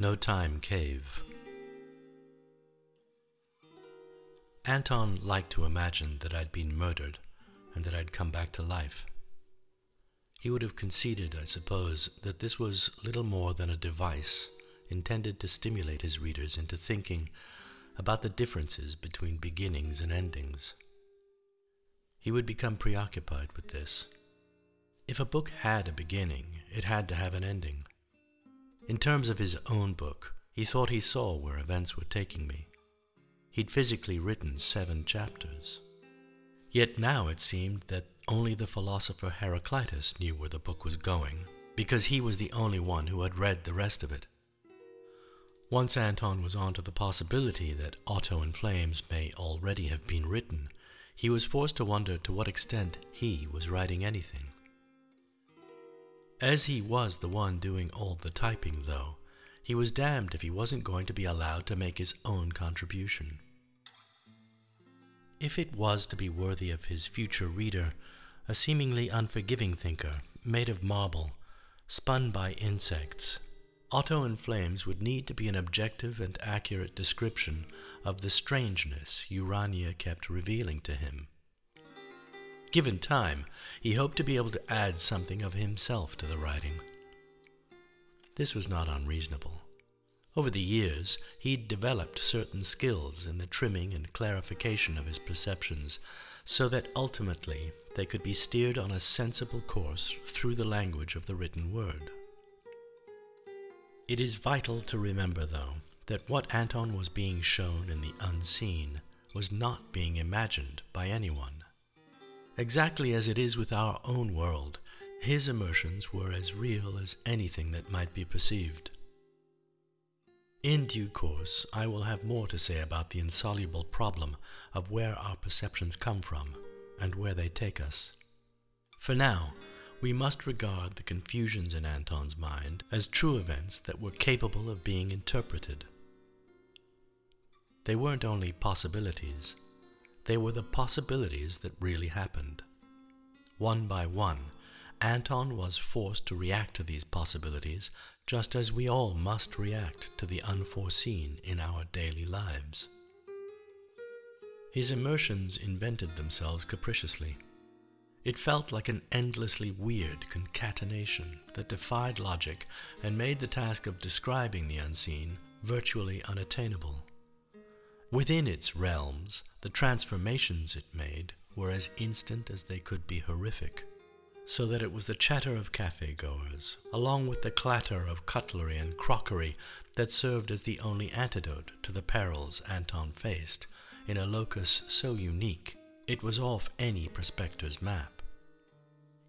No Time Cave. Anton liked to imagine that I'd been murdered and that I'd come back to life. He would have conceded, I suppose, that this was little more than a device intended to stimulate his readers into thinking about the differences between beginnings and endings. He would become preoccupied with this. If a book had a beginning, it had to have an ending. In terms of his own book, he thought he saw where events were taking me. He'd physically written seven chapters. Yet now it seemed that only the philosopher Heraclitus knew where the book was going, because he was the only one who had read the rest of it. Once Anton was on to the possibility that Otto in Flames may already have been written, he was forced to wonder to what extent he was writing anything. As he was the one doing all the typing, though, he was damned if he wasn't going to be allowed to make his own contribution. If it was to be worthy of his future reader, a seemingly unforgiving thinker, made of marble, spun by insects, Otto in Flames would need to be an objective and accurate description of the strangeness Urania kept revealing to him. Given time, he hoped to be able to add something of himself to the writing. This was not unreasonable. Over the years, he'd developed certain skills in the trimming and clarification of his perceptions so that ultimately they could be steered on a sensible course through the language of the written word. It is vital to remember, though, that what Anton was being shown in the unseen was not being imagined by anyone. Exactly as it is with our own world, his emotions were as real as anything that might be perceived. In due course, I will have more to say about the insoluble problem of where our perceptions come from and where they take us. For now, we must regard the confusions in Anton's mind as true events that were capable of being interpreted. They weren't only possibilities, they were the possibilities that really happened. One by one, Anton was forced to react to these possibilities just as we all must react to the unforeseen in our daily lives. His emotions invented themselves capriciously. It felt like an endlessly weird concatenation that defied logic and made the task of describing the unseen virtually unattainable. Within its realms, the transformations it made were as instant as they could be horrific, so that it was the chatter of cafe goers, along with the clatter of cutlery and crockery, that served as the only antidote to the perils Anton faced in a locus so unique it was off any prospector's map.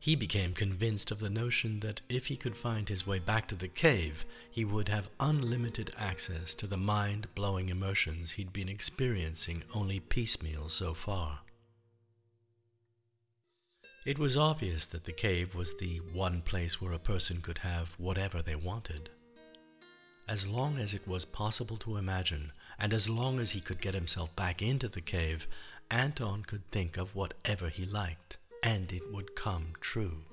He became convinced of the notion that if he could find his way back to the cave, he would have unlimited access to the mind blowing emotions he'd been experiencing only piecemeal so far. It was obvious that the cave was the one place where a person could have whatever they wanted. As long as it was possible to imagine, and as long as he could get himself back into the cave, Anton could think of whatever he liked and it would come true.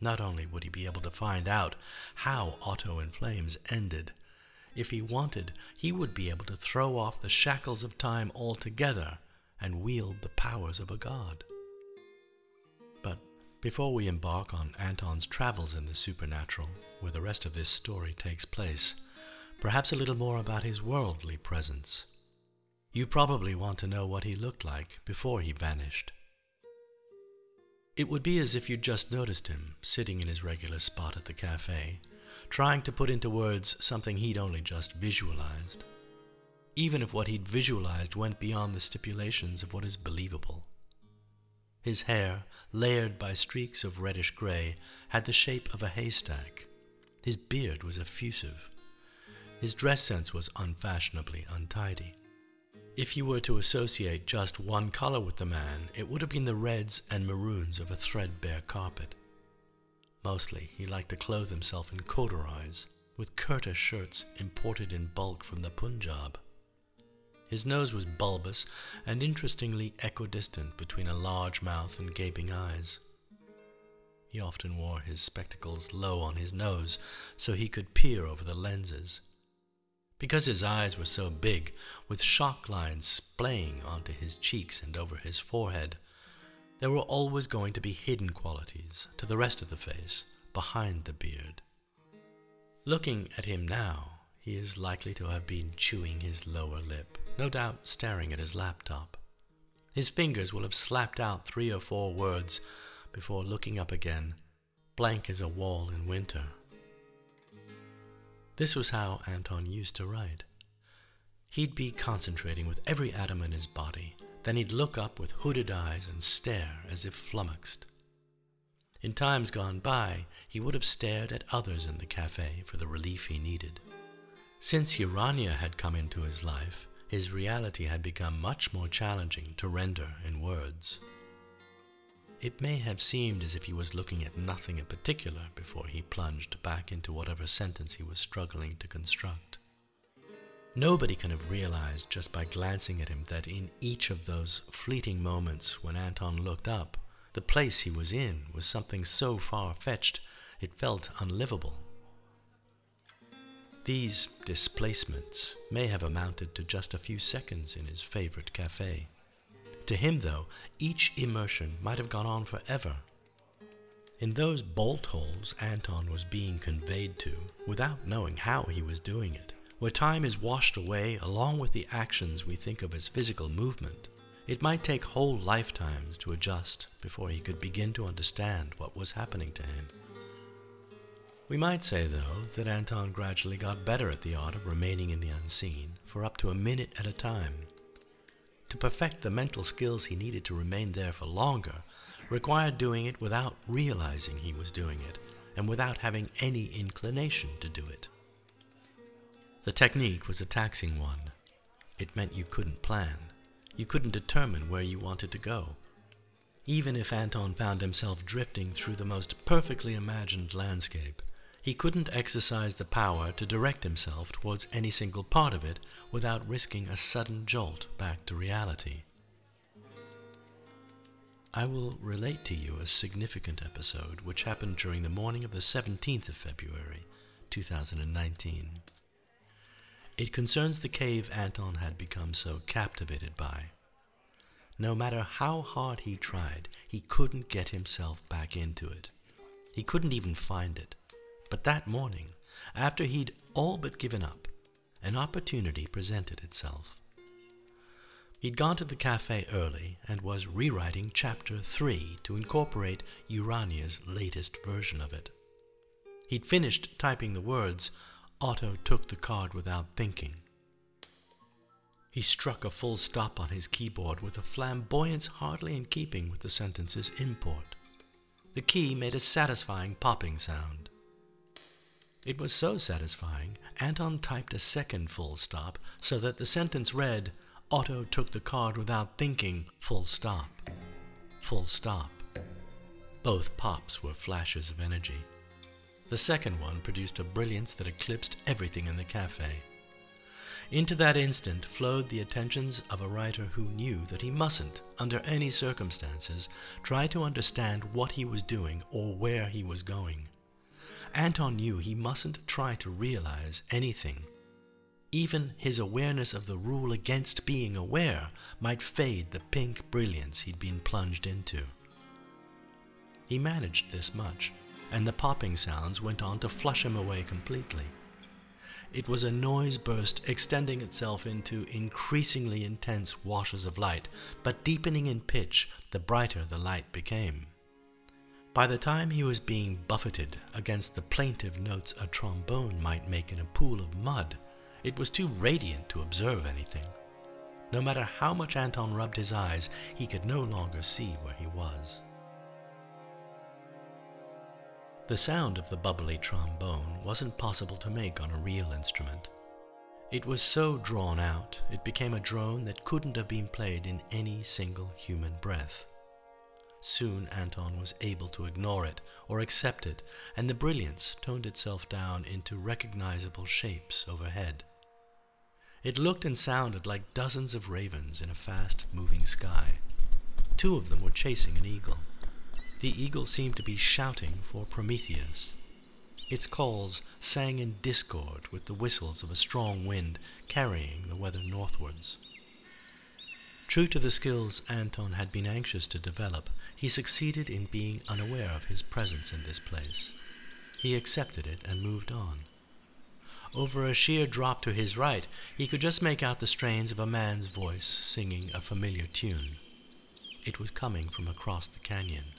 Not only would he be able to find out how Otto in Flames ended, if he wanted, he would be able to throw off the shackles of time altogether and wield the powers of a god. But before we embark on Anton's travels in the supernatural, where the rest of this story takes place, perhaps a little more about his worldly presence. You probably want to know what he looked like before he vanished. It would be as if you'd just noticed him, sitting in his regular spot at the cafe, trying to put into words something he'd only just visualized. Even if what he'd visualized went beyond the stipulations of what is believable. His hair, layered by streaks of reddish gray, had the shape of a haystack. His beard was effusive. His dress sense was unfashionably untidy. If you were to associate just one color with the man, it would have been the reds and maroons of a threadbare carpet. Mostly, he liked to clothe himself in corduroys, with kurta shirts imported in bulk from the Punjab. His nose was bulbous and interestingly equidistant between a large mouth and gaping eyes. He often wore his spectacles low on his nose so he could peer over the lenses. Because his eyes were so big, with shock lines splaying onto his cheeks and over his forehead, there were always going to be hidden qualities to the rest of the face behind the beard. Looking at him now, he is likely to have been chewing his lower lip, no doubt staring at his laptop. His fingers will have slapped out three or four words before looking up again, blank as a wall in winter. This was how Anton used to write. He'd be concentrating with every atom in his body, then he'd look up with hooded eyes and stare as if flummoxed. In times gone by, he would have stared at others in the cafe for the relief he needed. Since Urania had come into his life, his reality had become much more challenging to render in words. It may have seemed as if he was looking at nothing in particular before he plunged back into whatever sentence he was struggling to construct. Nobody can have realized just by glancing at him that in each of those fleeting moments when Anton looked up, the place he was in was something so far fetched it felt unlivable. These displacements may have amounted to just a few seconds in his favorite cafe. To him, though, each immersion might have gone on forever. In those bolt holes Anton was being conveyed to, without knowing how he was doing it, where time is washed away along with the actions we think of as physical movement, it might take whole lifetimes to adjust before he could begin to understand what was happening to him. We might say, though, that Anton gradually got better at the art of remaining in the unseen for up to a minute at a time. To perfect the mental skills he needed to remain there for longer required doing it without realizing he was doing it and without having any inclination to do it. The technique was a taxing one. It meant you couldn't plan. You couldn't determine where you wanted to go. Even if Anton found himself drifting through the most perfectly imagined landscape, he couldn't exercise the power to direct himself towards any single part of it without risking a sudden jolt back to reality. I will relate to you a significant episode which happened during the morning of the 17th of February, 2019. It concerns the cave Anton had become so captivated by. No matter how hard he tried, he couldn't get himself back into it. He couldn't even find it. But that morning, after he'd all but given up, an opportunity presented itself. He'd gone to the cafe early and was rewriting chapter 3 to incorporate Urania's latest version of it. He'd finished typing the words, Otto took the card without thinking. He struck a full stop on his keyboard with a flamboyance hardly in keeping with the sentence's import. The key made a satisfying popping sound. It was so satisfying, Anton typed a second full stop so that the sentence read, Otto took the card without thinking, full stop. Full stop. Both pops were flashes of energy. The second one produced a brilliance that eclipsed everything in the cafe. Into that instant flowed the attentions of a writer who knew that he mustn't, under any circumstances, try to understand what he was doing or where he was going. Anton knew he mustn't try to realize anything. Even his awareness of the rule against being aware might fade the pink brilliance he'd been plunged into. He managed this much, and the popping sounds went on to flush him away completely. It was a noise burst extending itself into increasingly intense washes of light, but deepening in pitch the brighter the light became. By the time he was being buffeted against the plaintive notes a trombone might make in a pool of mud, it was too radiant to observe anything. No matter how much Anton rubbed his eyes, he could no longer see where he was. The sound of the bubbly trombone wasn't possible to make on a real instrument. It was so drawn out, it became a drone that couldn't have been played in any single human breath. Soon Anton was able to ignore it or accept it, and the brilliance toned itself down into recognizable shapes overhead. It looked and sounded like dozens of ravens in a fast moving sky. Two of them were chasing an eagle. The eagle seemed to be shouting for Prometheus. Its calls sang in discord with the whistles of a strong wind carrying the weather northwards. True to the skills Anton had been anxious to develop, he succeeded in being unaware of his presence in this place. He accepted it and moved on. Over a sheer drop to his right, he could just make out the strains of a man's voice singing a familiar tune. It was coming from across the canyon.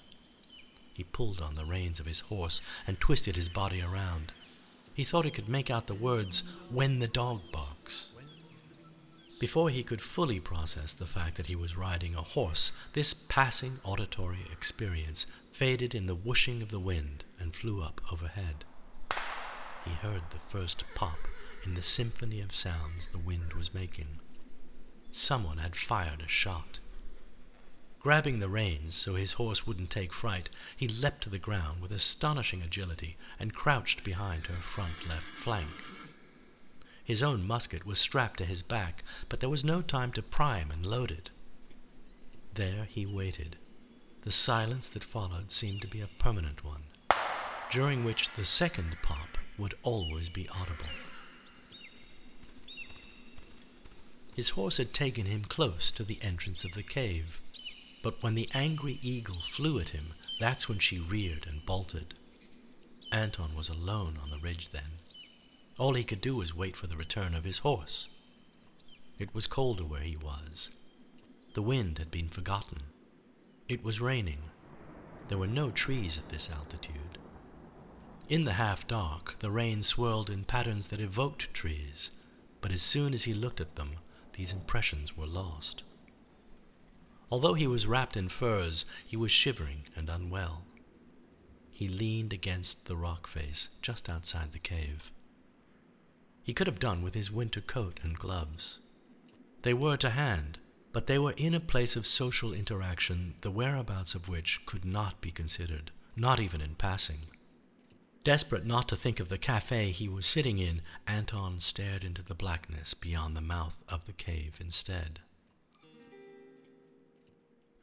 He pulled on the reins of his horse and twisted his body around. He thought he could make out the words, When the dog barks. Before he could fully process the fact that he was riding a horse, this passing auditory experience faded in the whooshing of the wind and flew up overhead. He heard the first pop in the symphony of sounds the wind was making. Someone had fired a shot. Grabbing the reins so his horse wouldn't take fright, he leapt to the ground with astonishing agility and crouched behind her front left flank. His own musket was strapped to his back, but there was no time to prime and load it. There he waited. The silence that followed seemed to be a permanent one, during which the second pop would always be audible. His horse had taken him close to the entrance of the cave, but when the angry eagle flew at him, that's when she reared and bolted. Anton was alone on the ridge then. All he could do was wait for the return of his horse. It was colder where he was. The wind had been forgotten. It was raining. There were no trees at this altitude. In the half dark, the rain swirled in patterns that evoked trees, but as soon as he looked at them, these impressions were lost. Although he was wrapped in furs, he was shivering and unwell. He leaned against the rock face just outside the cave. He could have done with his winter coat and gloves. They were to hand, but they were in a place of social interaction the whereabouts of which could not be considered, not even in passing. Desperate not to think of the cafe he was sitting in, Anton stared into the blackness beyond the mouth of the cave instead.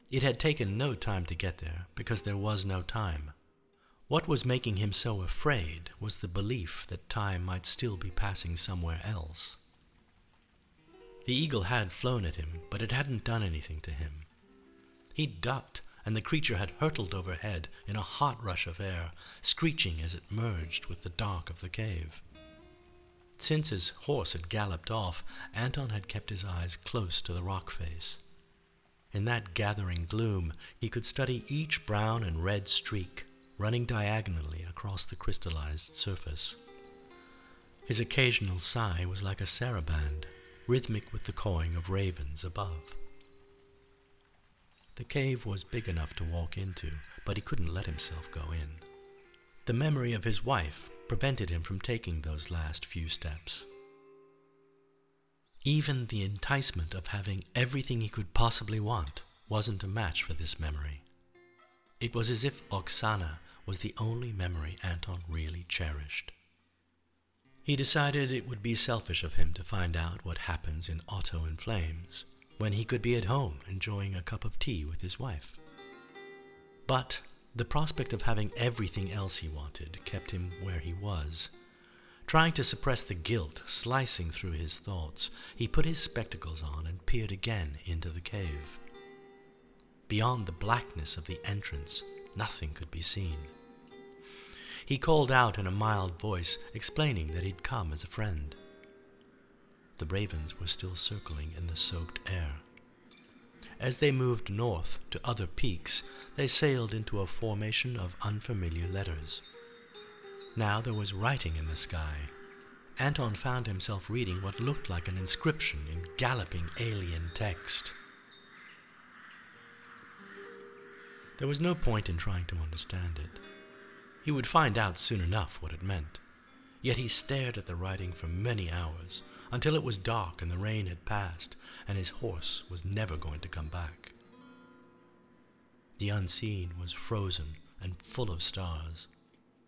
It had taken no time to get there because there was no time. What was making him so afraid was the belief that time might still be passing somewhere else. The eagle had flown at him, but it hadn't done anything to him. He'd ducked, and the creature had hurtled overhead in a hot rush of air, screeching as it merged with the dark of the cave. Since his horse had galloped off, Anton had kept his eyes close to the rock face. In that gathering gloom, he could study each brown and red streak running diagonally across the crystallized surface. His occasional sigh was like a saraband, rhythmic with the cawing of ravens above. The cave was big enough to walk into, but he couldn't let himself go in. The memory of his wife prevented him from taking those last few steps. Even the enticement of having everything he could possibly want wasn't a match for this memory. It was as if Oksana was the only memory Anton really cherished. He decided it would be selfish of him to find out what happens in Otto in Flames when he could be at home enjoying a cup of tea with his wife. But the prospect of having everything else he wanted kept him where he was. Trying to suppress the guilt slicing through his thoughts, he put his spectacles on and peered again into the cave. Beyond the blackness of the entrance, nothing could be seen. He called out in a mild voice, explaining that he'd come as a friend. The ravens were still circling in the soaked air. As they moved north to other peaks, they sailed into a formation of unfamiliar letters. Now there was writing in the sky. Anton found himself reading what looked like an inscription in galloping alien text. There was no point in trying to understand it. He would find out soon enough what it meant. Yet he stared at the writing for many hours, until it was dark and the rain had passed, and his horse was never going to come back. The unseen was frozen and full of stars.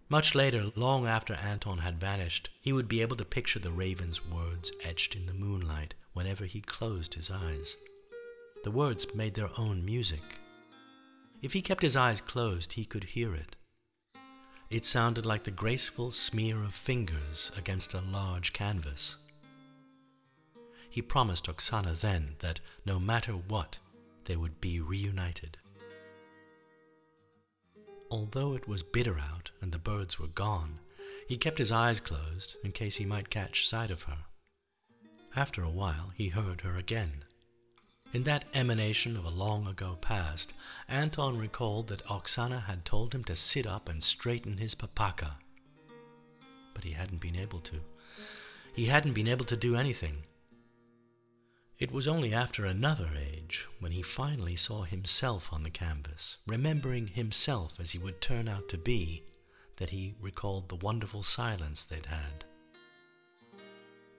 Much later, long after Anton had vanished, he would be able to picture the raven's words etched in the moonlight whenever he closed his eyes. The words made their own music. If he kept his eyes closed, he could hear it. It sounded like the graceful smear of fingers against a large canvas. He promised Oksana then that no matter what, they would be reunited. Although it was bitter out and the birds were gone, he kept his eyes closed in case he might catch sight of her. After a while, he heard her again. In that emanation of a long ago past, Anton recalled that Oksana had told him to sit up and straighten his papaka. But he hadn't been able to. He hadn't been able to do anything. It was only after another age, when he finally saw himself on the canvas, remembering himself as he would turn out to be, that he recalled the wonderful silence they'd had.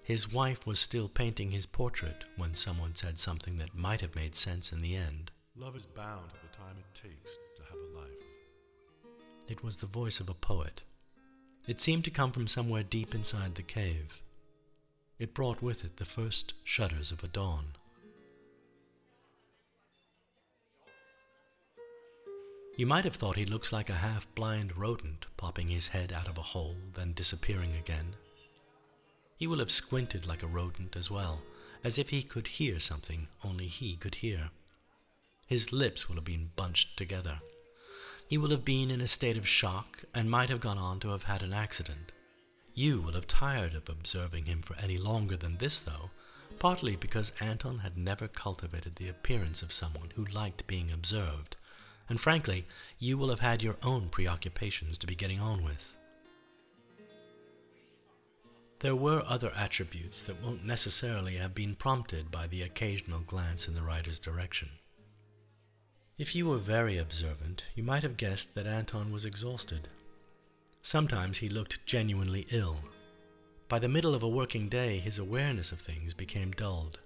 His wife was still painting his portrait when someone said something that might have made sense in the end. Love is bound to the time it takes to have a life. It was the voice of a poet. It seemed to come from somewhere deep inside the cave. It brought with it the first shudders of a dawn. You might have thought he looks like a half blind rodent popping his head out of a hole, then disappearing again. He will have squinted like a rodent as well, as if he could hear something only he could hear. His lips will have been bunched together. He will have been in a state of shock and might have gone on to have had an accident. You will have tired of observing him for any longer than this, though, partly because Anton had never cultivated the appearance of someone who liked being observed, and frankly, you will have had your own preoccupations to be getting on with. There were other attributes that won't necessarily have been prompted by the occasional glance in the writer's direction. If you were very observant, you might have guessed that Anton was exhausted. Sometimes he looked genuinely ill. By the middle of a working day, his awareness of things became dulled.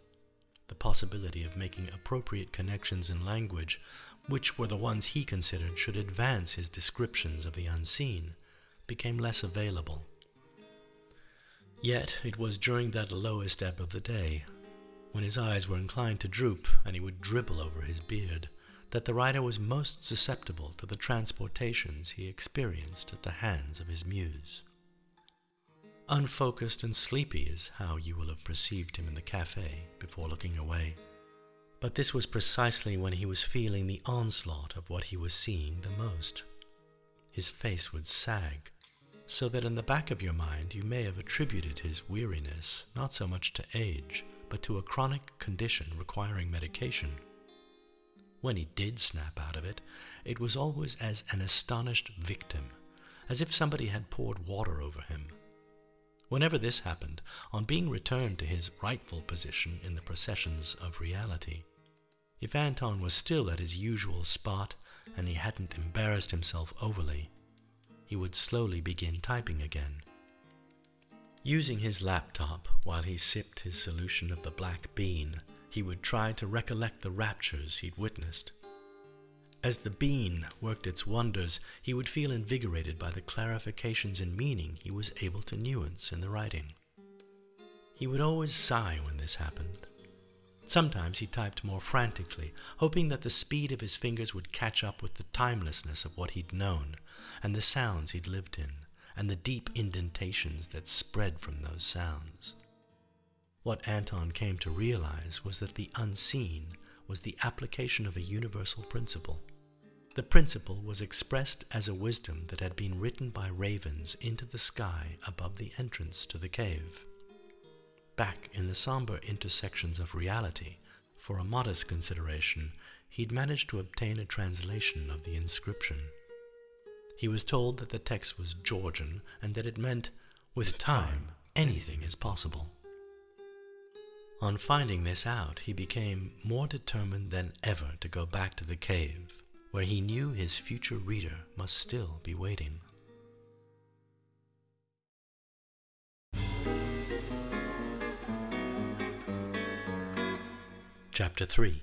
The possibility of making appropriate connections in language, which were the ones he considered should advance his descriptions of the unseen, became less available. Yet it was during that lowest ebb of the day, when his eyes were inclined to droop and he would dribble over his beard, that the writer was most susceptible to the transportations he experienced at the hands of his muse. Unfocused and sleepy is how you will have perceived him in the cafe before looking away. But this was precisely when he was feeling the onslaught of what he was seeing the most. His face would sag, so that in the back of your mind you may have attributed his weariness not so much to age, but to a chronic condition requiring medication. When he did snap out of it, it was always as an astonished victim, as if somebody had poured water over him. Whenever this happened, on being returned to his rightful position in the processions of reality, if Anton was still at his usual spot and he hadn't embarrassed himself overly, he would slowly begin typing again. Using his laptop while he sipped his solution of the black bean, he would try to recollect the raptures he'd witnessed. As the bean worked its wonders, he would feel invigorated by the clarifications in meaning he was able to nuance in the writing. He would always sigh when this happened. Sometimes he typed more frantically, hoping that the speed of his fingers would catch up with the timelessness of what he'd known, and the sounds he'd lived in, and the deep indentations that spread from those sounds. What Anton came to realize was that the unseen was the application of a universal principle. The principle was expressed as a wisdom that had been written by ravens into the sky above the entrance to the cave. Back in the somber intersections of reality, for a modest consideration, he'd managed to obtain a translation of the inscription. He was told that the text was Georgian and that it meant, with time, anything is possible. On finding this out, he became more determined than ever to go back to the cave, where he knew his future reader must still be waiting. Chapter 3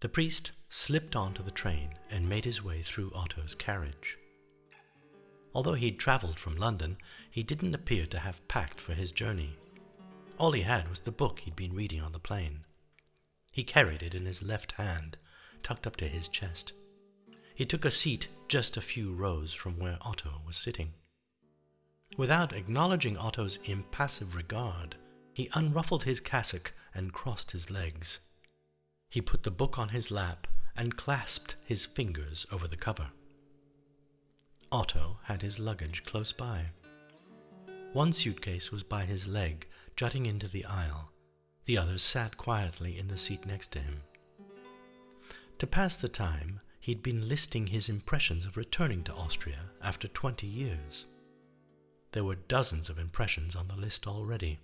The priest slipped onto the train and made his way through Otto's carriage. Although he'd travelled from London, he didn't appear to have packed for his journey. All he had was the book he'd been reading on the plane. He carried it in his left hand, tucked up to his chest. He took a seat just a few rows from where Otto was sitting. Without acknowledging Otto's impassive regard, he unruffled his cassock and crossed his legs. He put the book on his lap and clasped his fingers over the cover. Otto had his luggage close by. One suitcase was by his leg, jutting into the aisle. The other sat quietly in the seat next to him. To pass the time, he'd been listing his impressions of returning to Austria after twenty years. There were dozens of impressions on the list already.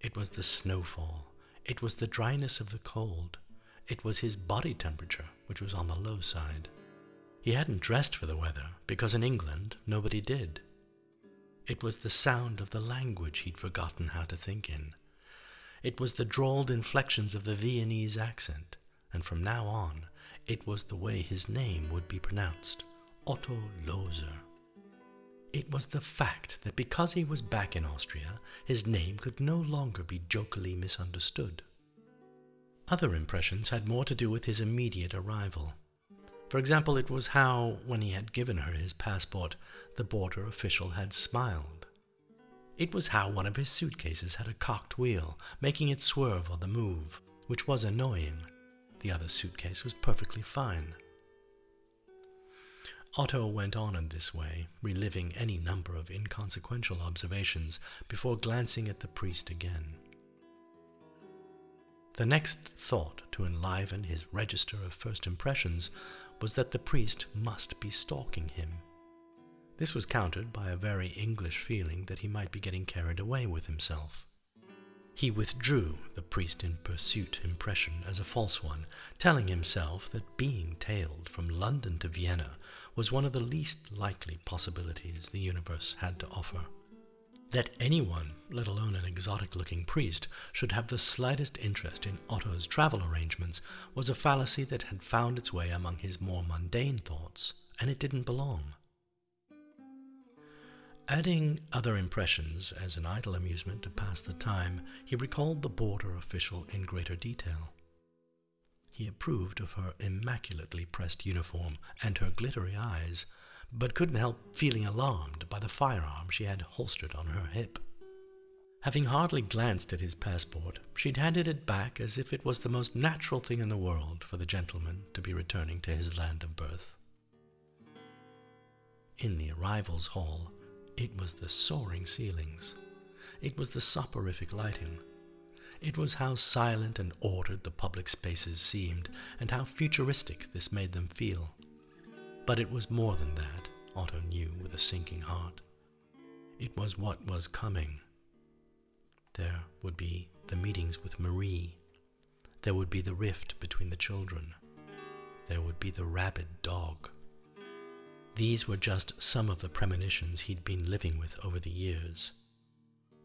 It was the snowfall. It was the dryness of the cold. It was his body temperature, which was on the low side. He hadn't dressed for the weather, because in England nobody did. It was the sound of the language he'd forgotten how to think in. It was the drawled inflections of the Viennese accent, and from now on, it was the way his name would be pronounced Otto Loser. It was the fact that because he was back in Austria, his name could no longer be jokily misunderstood. Other impressions had more to do with his immediate arrival. For example, it was how, when he had given her his passport, the border official had smiled. It was how one of his suitcases had a cocked wheel, making it swerve on the move, which was annoying. The other suitcase was perfectly fine. Otto went on in this way, reliving any number of inconsequential observations before glancing at the priest again. The next thought to enliven his register of first impressions was that the priest must be stalking him. This was countered by a very English feeling that he might be getting carried away with himself. He withdrew the priest in pursuit impression as a false one, telling himself that being tailed from London to Vienna was one of the least likely possibilities the universe had to offer. That anyone, let alone an exotic looking priest, should have the slightest interest in Otto's travel arrangements was a fallacy that had found its way among his more mundane thoughts, and it didn't belong. Adding other impressions as an idle amusement to pass the time, he recalled the border official in greater detail. He approved of her immaculately pressed uniform and her glittery eyes, but couldn't help feeling alarmed by the firearm she had holstered on her hip. Having hardly glanced at his passport, she'd handed it back as if it was the most natural thing in the world for the gentleman to be returning to his land of birth. In the arrivals hall, it was the soaring ceilings. It was the soporific lighting. It was how silent and ordered the public spaces seemed, and how futuristic this made them feel. But it was more than that, Otto knew with a sinking heart. It was what was coming. There would be the meetings with Marie. There would be the rift between the children. There would be the rabid dog. These were just some of the premonitions he'd been living with over the years.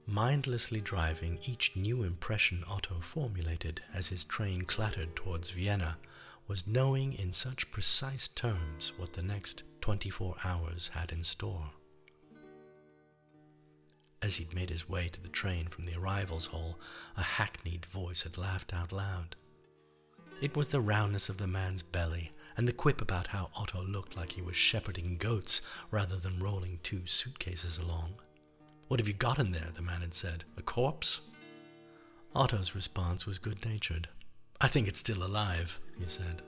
Mindlessly driving each new impression Otto formulated as his train clattered towards Vienna was knowing in such precise terms what the next 24 hours had in store. As he'd made his way to the train from the arrivals hall, a hackneyed voice had laughed out loud. It was the roundness of the man's belly and the quip about how Otto looked like he was shepherding goats rather than rolling two suitcases along. What have you got in there? the man had said. A corpse? Otto's response was good natured. I think it's still alive, he said.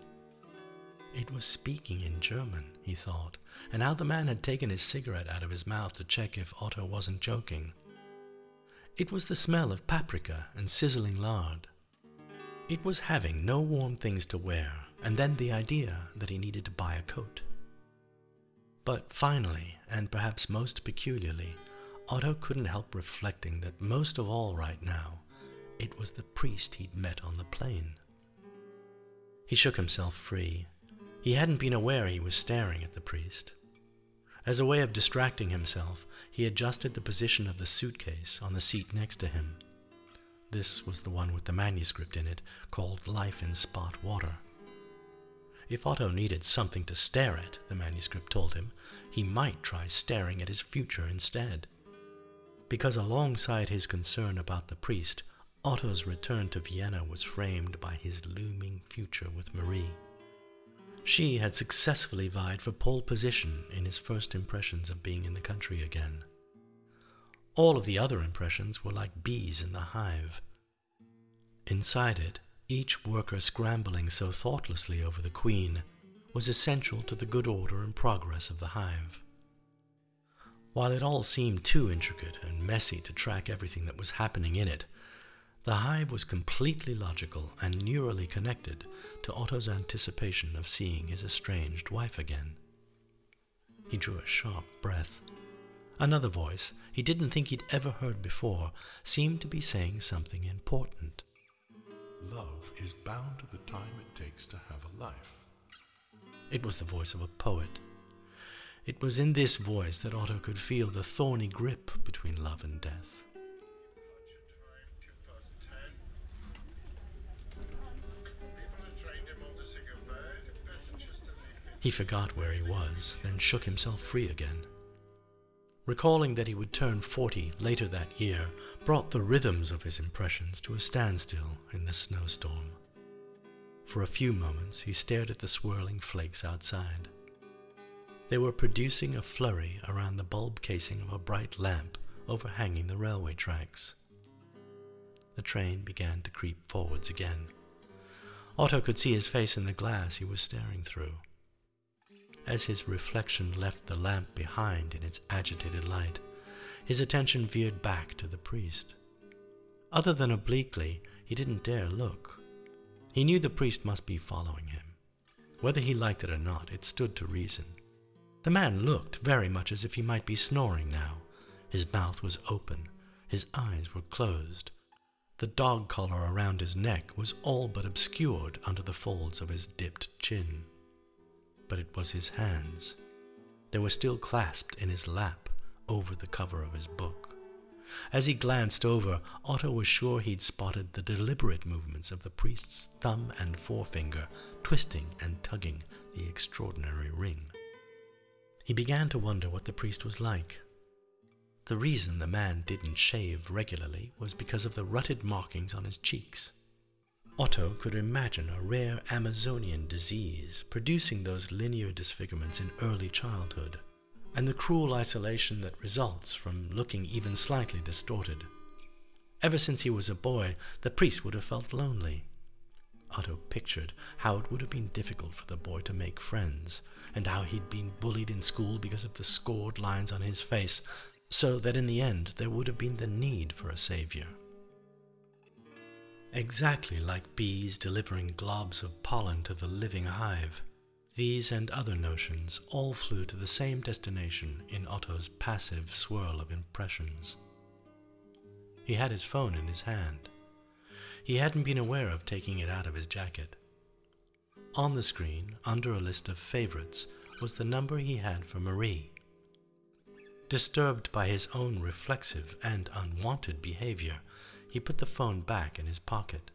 It was speaking in German, he thought, and how the man had taken his cigarette out of his mouth to check if Otto wasn't joking. It was the smell of paprika and sizzling lard. It was having no warm things to wear, and then the idea that he needed to buy a coat. But finally, and perhaps most peculiarly, Otto couldn't help reflecting that most of all right now, it was the priest he'd met on the plane. He shook himself free. He hadn't been aware he was staring at the priest. As a way of distracting himself, he adjusted the position of the suitcase on the seat next to him. This was the one with the manuscript in it, called Life in Spot Water. If Otto needed something to stare at, the manuscript told him, he might try staring at his future instead. Because alongside his concern about the priest, Otto's return to Vienna was framed by his looming future with Marie. She had successfully vied for pole position in his first impressions of being in the country again. All of the other impressions were like bees in the hive. Inside it, each worker scrambling so thoughtlessly over the queen was essential to the good order and progress of the hive. While it all seemed too intricate and messy to track everything that was happening in it, the hive was completely logical and neurally connected to Otto's anticipation of seeing his estranged wife again. He drew a sharp breath. Another voice he didn't think he'd ever heard before seemed to be saying something important. Love is bound to the time it takes to have a life. It was the voice of a poet. It was in this voice that Otto could feel the thorny grip between love and death. He forgot where he was, then shook himself free again. Recalling that he would turn 40 later that year brought the rhythms of his impressions to a standstill in the snowstorm. For a few moments he stared at the swirling flakes outside. They were producing a flurry around the bulb casing of a bright lamp overhanging the railway tracks. The train began to creep forwards again. Otto could see his face in the glass he was staring through. As his reflection left the lamp behind in its agitated light, his attention veered back to the priest. Other than obliquely, he didn't dare look. He knew the priest must be following him. Whether he liked it or not, it stood to reason. The man looked very much as if he might be snoring now. His mouth was open, his eyes were closed. The dog collar around his neck was all but obscured under the folds of his dipped chin but it was his hands. They were still clasped in his lap over the cover of his book. As he glanced over, Otto was sure he'd spotted the deliberate movements of the priest's thumb and forefinger twisting and tugging the extraordinary ring. He began to wonder what the priest was like. The reason the man didn't shave regularly was because of the rutted markings on his cheeks. Otto could imagine a rare Amazonian disease producing those linear disfigurements in early childhood, and the cruel isolation that results from looking even slightly distorted. Ever since he was a boy, the priest would have felt lonely. Otto pictured how it would have been difficult for the boy to make friends, and how he'd been bullied in school because of the scored lines on his face, so that in the end there would have been the need for a savior. Exactly like bees delivering globs of pollen to the living hive, these and other notions all flew to the same destination in Otto's passive swirl of impressions. He had his phone in his hand. He hadn't been aware of taking it out of his jacket. On the screen, under a list of favorites, was the number he had for Marie. Disturbed by his own reflexive and unwanted behavior, he put the phone back in his pocket.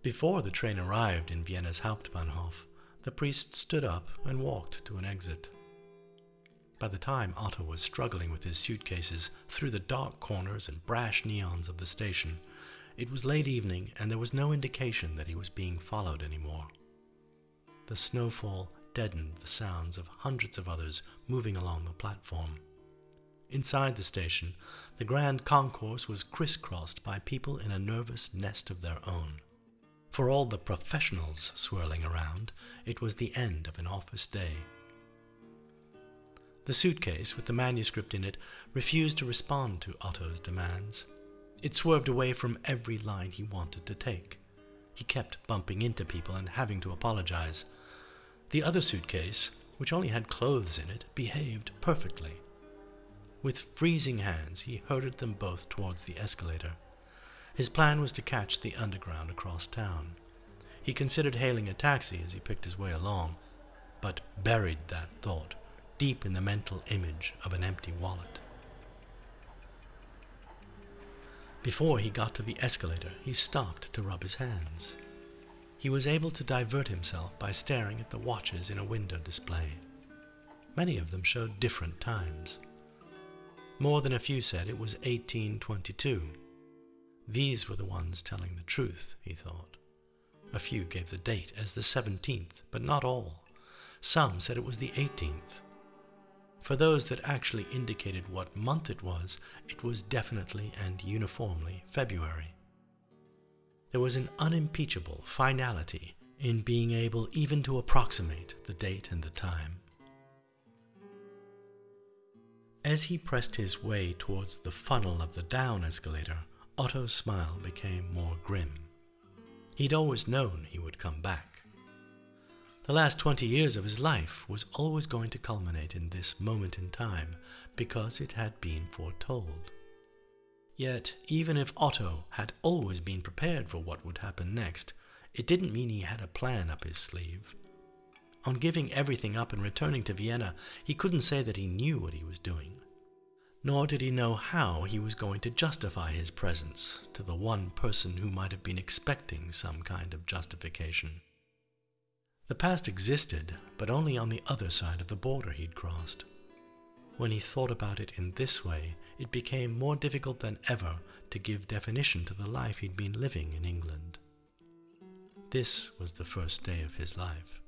Before the train arrived in Vienna's Hauptbahnhof, the priest stood up and walked to an exit. By the time Otto was struggling with his suitcases through the dark corners and brash neons of the station, it was late evening and there was no indication that he was being followed anymore. The snowfall deadened the sounds of hundreds of others moving along the platform. Inside the station, the grand concourse was crisscrossed by people in a nervous nest of their own. For all the professionals swirling around, it was the end of an office day. The suitcase with the manuscript in it refused to respond to Otto's demands. It swerved away from every line he wanted to take. He kept bumping into people and having to apologize. The other suitcase, which only had clothes in it, behaved perfectly. With freezing hands, he herded them both towards the escalator. His plan was to catch the underground across town. He considered hailing a taxi as he picked his way along, but buried that thought deep in the mental image of an empty wallet. Before he got to the escalator, he stopped to rub his hands. He was able to divert himself by staring at the watches in a window display. Many of them showed different times. More than a few said it was 1822. These were the ones telling the truth, he thought. A few gave the date as the 17th, but not all. Some said it was the 18th. For those that actually indicated what month it was, it was definitely and uniformly February. There was an unimpeachable finality in being able even to approximate the date and the time. As he pressed his way towards the funnel of the down escalator, Otto's smile became more grim. He'd always known he would come back. The last twenty years of his life was always going to culminate in this moment in time because it had been foretold. Yet, even if Otto had always been prepared for what would happen next, it didn't mean he had a plan up his sleeve. On giving everything up and returning to Vienna, he couldn't say that he knew what he was doing. Nor did he know how he was going to justify his presence to the one person who might have been expecting some kind of justification. The past existed, but only on the other side of the border he'd crossed. When he thought about it in this way, it became more difficult than ever to give definition to the life he'd been living in England. This was the first day of his life.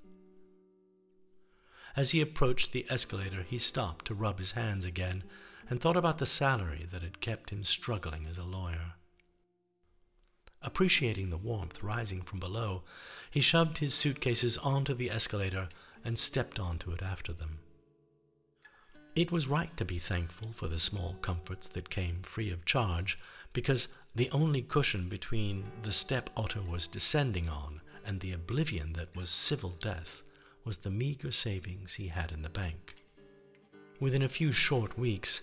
As he approached the escalator, he stopped to rub his hands again and thought about the salary that had kept him struggling as a lawyer. Appreciating the warmth rising from below, he shoved his suitcases onto the escalator and stepped onto it after them. It was right to be thankful for the small comforts that came free of charge, because the only cushion between the step Otto was descending on and the oblivion that was civil death was the meager savings he had in the bank. Within a few short weeks,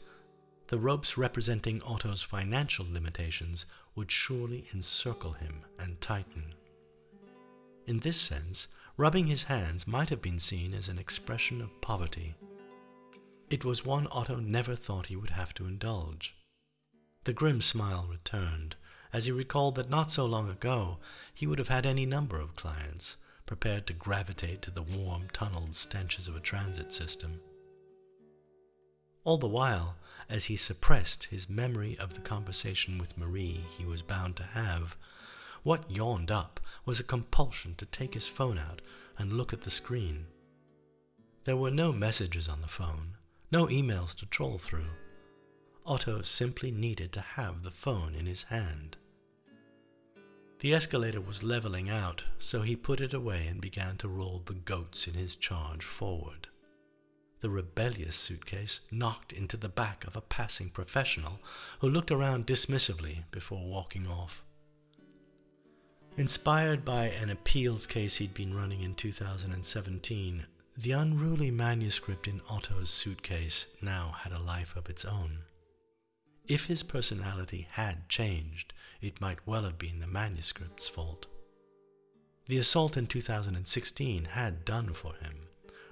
the ropes representing Otto's financial limitations would surely encircle him and tighten. In this sense, rubbing his hands might have been seen as an expression of poverty. It was one Otto never thought he would have to indulge. The grim smile returned as he recalled that not so long ago he would have had any number of clients prepared to gravitate to the warm, tunneled stenches of a transit system. All the while, as he suppressed his memory of the conversation with Marie he was bound to have, what yawned up was a compulsion to take his phone out and look at the screen. There were no messages on the phone, no emails to troll through. Otto simply needed to have the phone in his hand. The escalator was leveling out, so he put it away and began to roll the goats in his charge forward. The rebellious suitcase knocked into the back of a passing professional who looked around dismissively before walking off. Inspired by an appeals case he'd been running in 2017, the unruly manuscript in Otto's suitcase now had a life of its own. If his personality had changed, it might well have been the manuscript's fault. The assault in 2016 had done for him,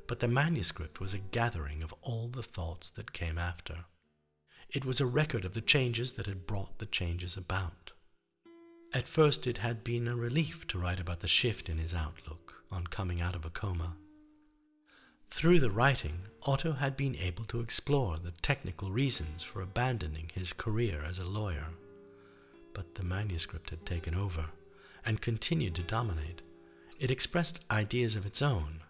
but the manuscript was a gathering of all the thoughts that came after. It was a record of the changes that had brought the changes about. At first, it had been a relief to write about the shift in his outlook on coming out of a coma. Through the writing, Otto had been able to explore the technical reasons for abandoning his career as a lawyer. But the manuscript had taken over and continued to dominate. It expressed ideas of its own,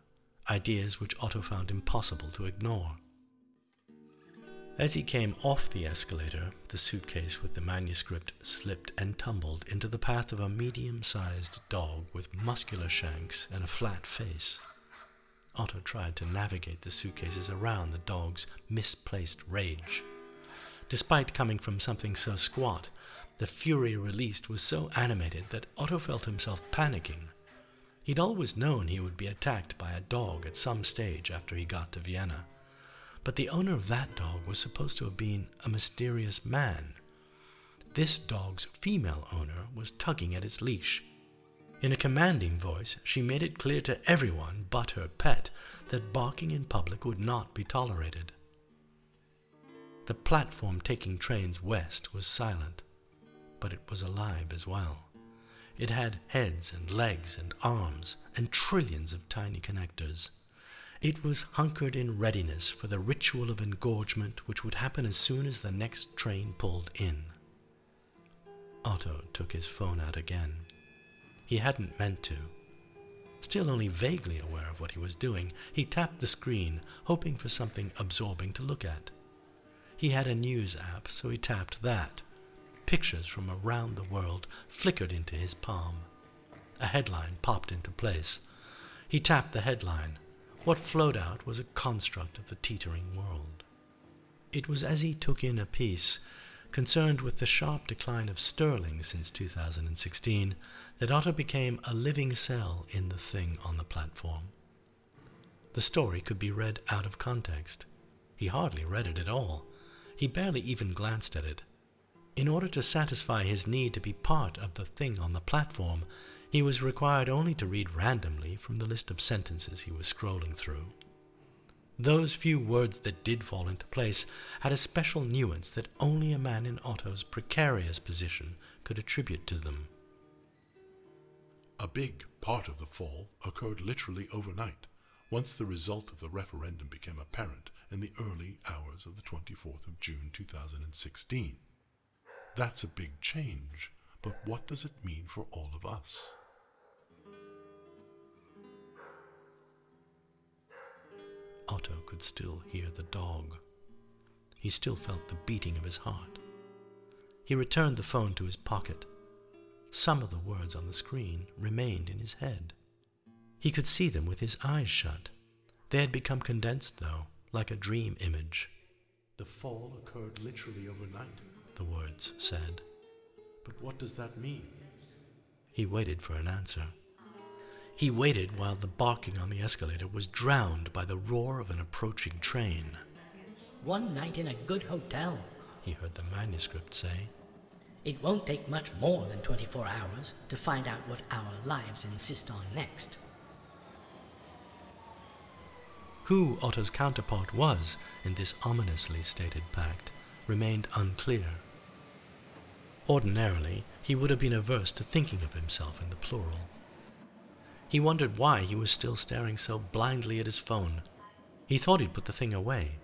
ideas which Otto found impossible to ignore. As he came off the escalator, the suitcase with the manuscript slipped and tumbled into the path of a medium sized dog with muscular shanks and a flat face. Otto tried to navigate the suitcases around the dog's misplaced rage. Despite coming from something so squat, the fury released was so animated that Otto felt himself panicking. He'd always known he would be attacked by a dog at some stage after he got to Vienna. But the owner of that dog was supposed to have been a mysterious man. This dog's female owner was tugging at its leash. In a commanding voice, she made it clear to everyone but her pet that barking in public would not be tolerated. The platform taking trains west was silent, but it was alive as well. It had heads and legs and arms and trillions of tiny connectors. It was hunkered in readiness for the ritual of engorgement which would happen as soon as the next train pulled in. Otto took his phone out again. He hadn't meant to. Still only vaguely aware of what he was doing, he tapped the screen, hoping for something absorbing to look at. He had a news app, so he tapped that. Pictures from around the world flickered into his palm. A headline popped into place. He tapped the headline. What flowed out was a construct of the teetering world. It was as he took in a piece, concerned with the sharp decline of sterling since 2016, that Otto became a living cell in the thing on the platform. The story could be read out of context. He hardly read it at all. He barely even glanced at it. In order to satisfy his need to be part of the thing on the platform, he was required only to read randomly from the list of sentences he was scrolling through. Those few words that did fall into place had a special nuance that only a man in Otto's precarious position could attribute to them. A big part of the fall occurred literally overnight, once the result of the referendum became apparent in the early hours of the 24th of June 2016. That's a big change, but what does it mean for all of us? Otto could still hear the dog. He still felt the beating of his heart. He returned the phone to his pocket. Some of the words on the screen remained in his head. He could see them with his eyes shut. They had become condensed, though, like a dream image. The fall occurred literally overnight, the words said. But what does that mean? He waited for an answer. He waited while the barking on the escalator was drowned by the roar of an approaching train. One night in a good hotel, he heard the manuscript say. It won't take much more than 24 hours to find out what our lives insist on next. Who Otto's counterpart was in this ominously stated pact remained unclear. Ordinarily, he would have been averse to thinking of himself in the plural. He wondered why he was still staring so blindly at his phone. He thought he'd put the thing away.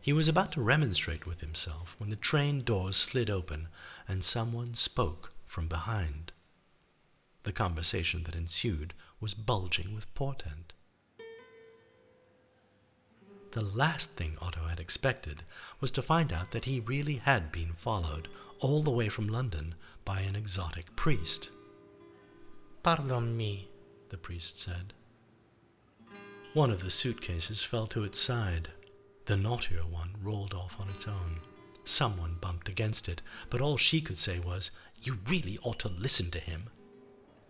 He was about to remonstrate with himself when the train doors slid open and someone spoke from behind. The conversation that ensued was bulging with portent. The last thing Otto had expected was to find out that he really had been followed all the way from London by an exotic priest. Pardon me, the priest said. One of the suitcases fell to its side. The knottier one rolled off on its own. Someone bumped against it, but all she could say was, You really ought to listen to him.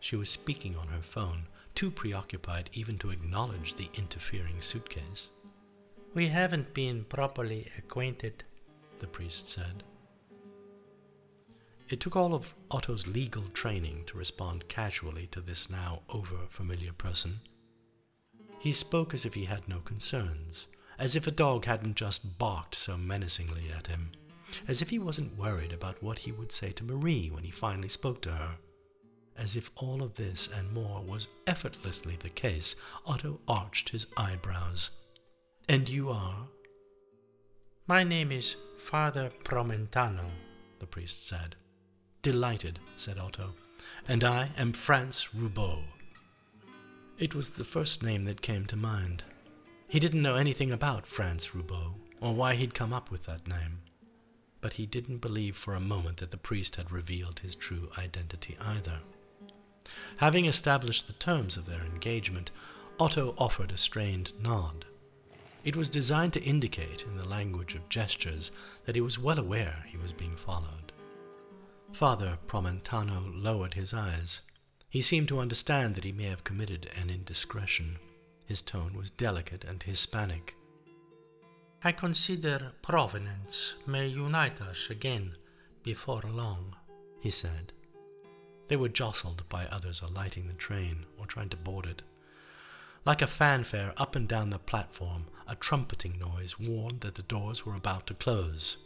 She was speaking on her phone, too preoccupied even to acknowledge the interfering suitcase. We haven't been properly acquainted, the priest said. It took all of Otto's legal training to respond casually to this now over familiar person. He spoke as if he had no concerns, as if a dog hadn't just barked so menacingly at him, as if he wasn't worried about what he would say to Marie when he finally spoke to her. As if all of this and more was effortlessly the case, Otto arched his eyebrows. And you are? My name is Father Promentano, the priest said. Delighted, said Otto. And I am Franz Roubaud. It was the first name that came to mind. He didn't know anything about Franz Roubaud, or why he'd come up with that name. But he didn't believe for a moment that the priest had revealed his true identity either. Having established the terms of their engagement, Otto offered a strained nod. It was designed to indicate, in the language of gestures, that he was well aware he was being followed. Father Promentano lowered his eyes. He seemed to understand that he may have committed an indiscretion. His tone was delicate and Hispanic. I consider provenance may unite us again before long, he said. They were jostled by others alighting the train or trying to board it. Like a fanfare up and down the platform, a trumpeting noise warned that the doors were about to close.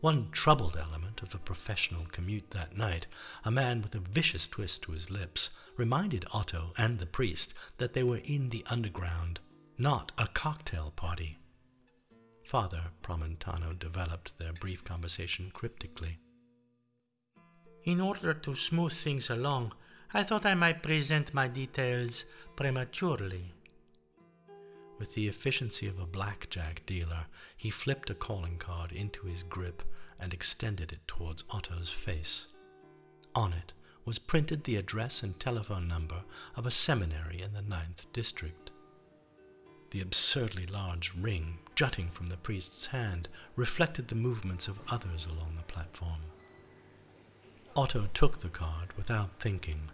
One troubled element of the professional commute that night, a man with a vicious twist to his lips, reminded Otto and the priest that they were in the underground, not a cocktail party. Father Promentano developed their brief conversation cryptically. In order to smooth things along, I thought I might present my details prematurely. With the efficiency of a blackjack dealer, he flipped a calling card into his grip and extended it towards Otto's face. On it was printed the address and telephone number of a seminary in the Ninth District. The absurdly large ring jutting from the priest's hand reflected the movements of others along the platform. Otto took the card without thinking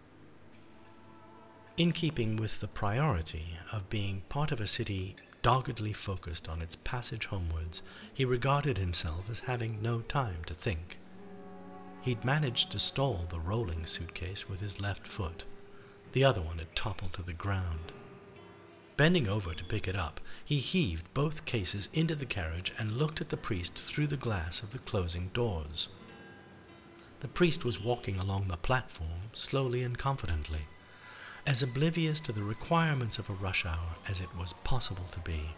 in keeping with the priority of being part of a city doggedly focused on its passage homewards, he regarded himself as having no time to think. He'd managed to stall the rolling suitcase with his left foot. The other one had toppled to the ground. Bending over to pick it up, he heaved both cases into the carriage and looked at the priest through the glass of the closing doors. The priest was walking along the platform slowly and confidently as oblivious to the requirements of a rush hour as it was possible to be.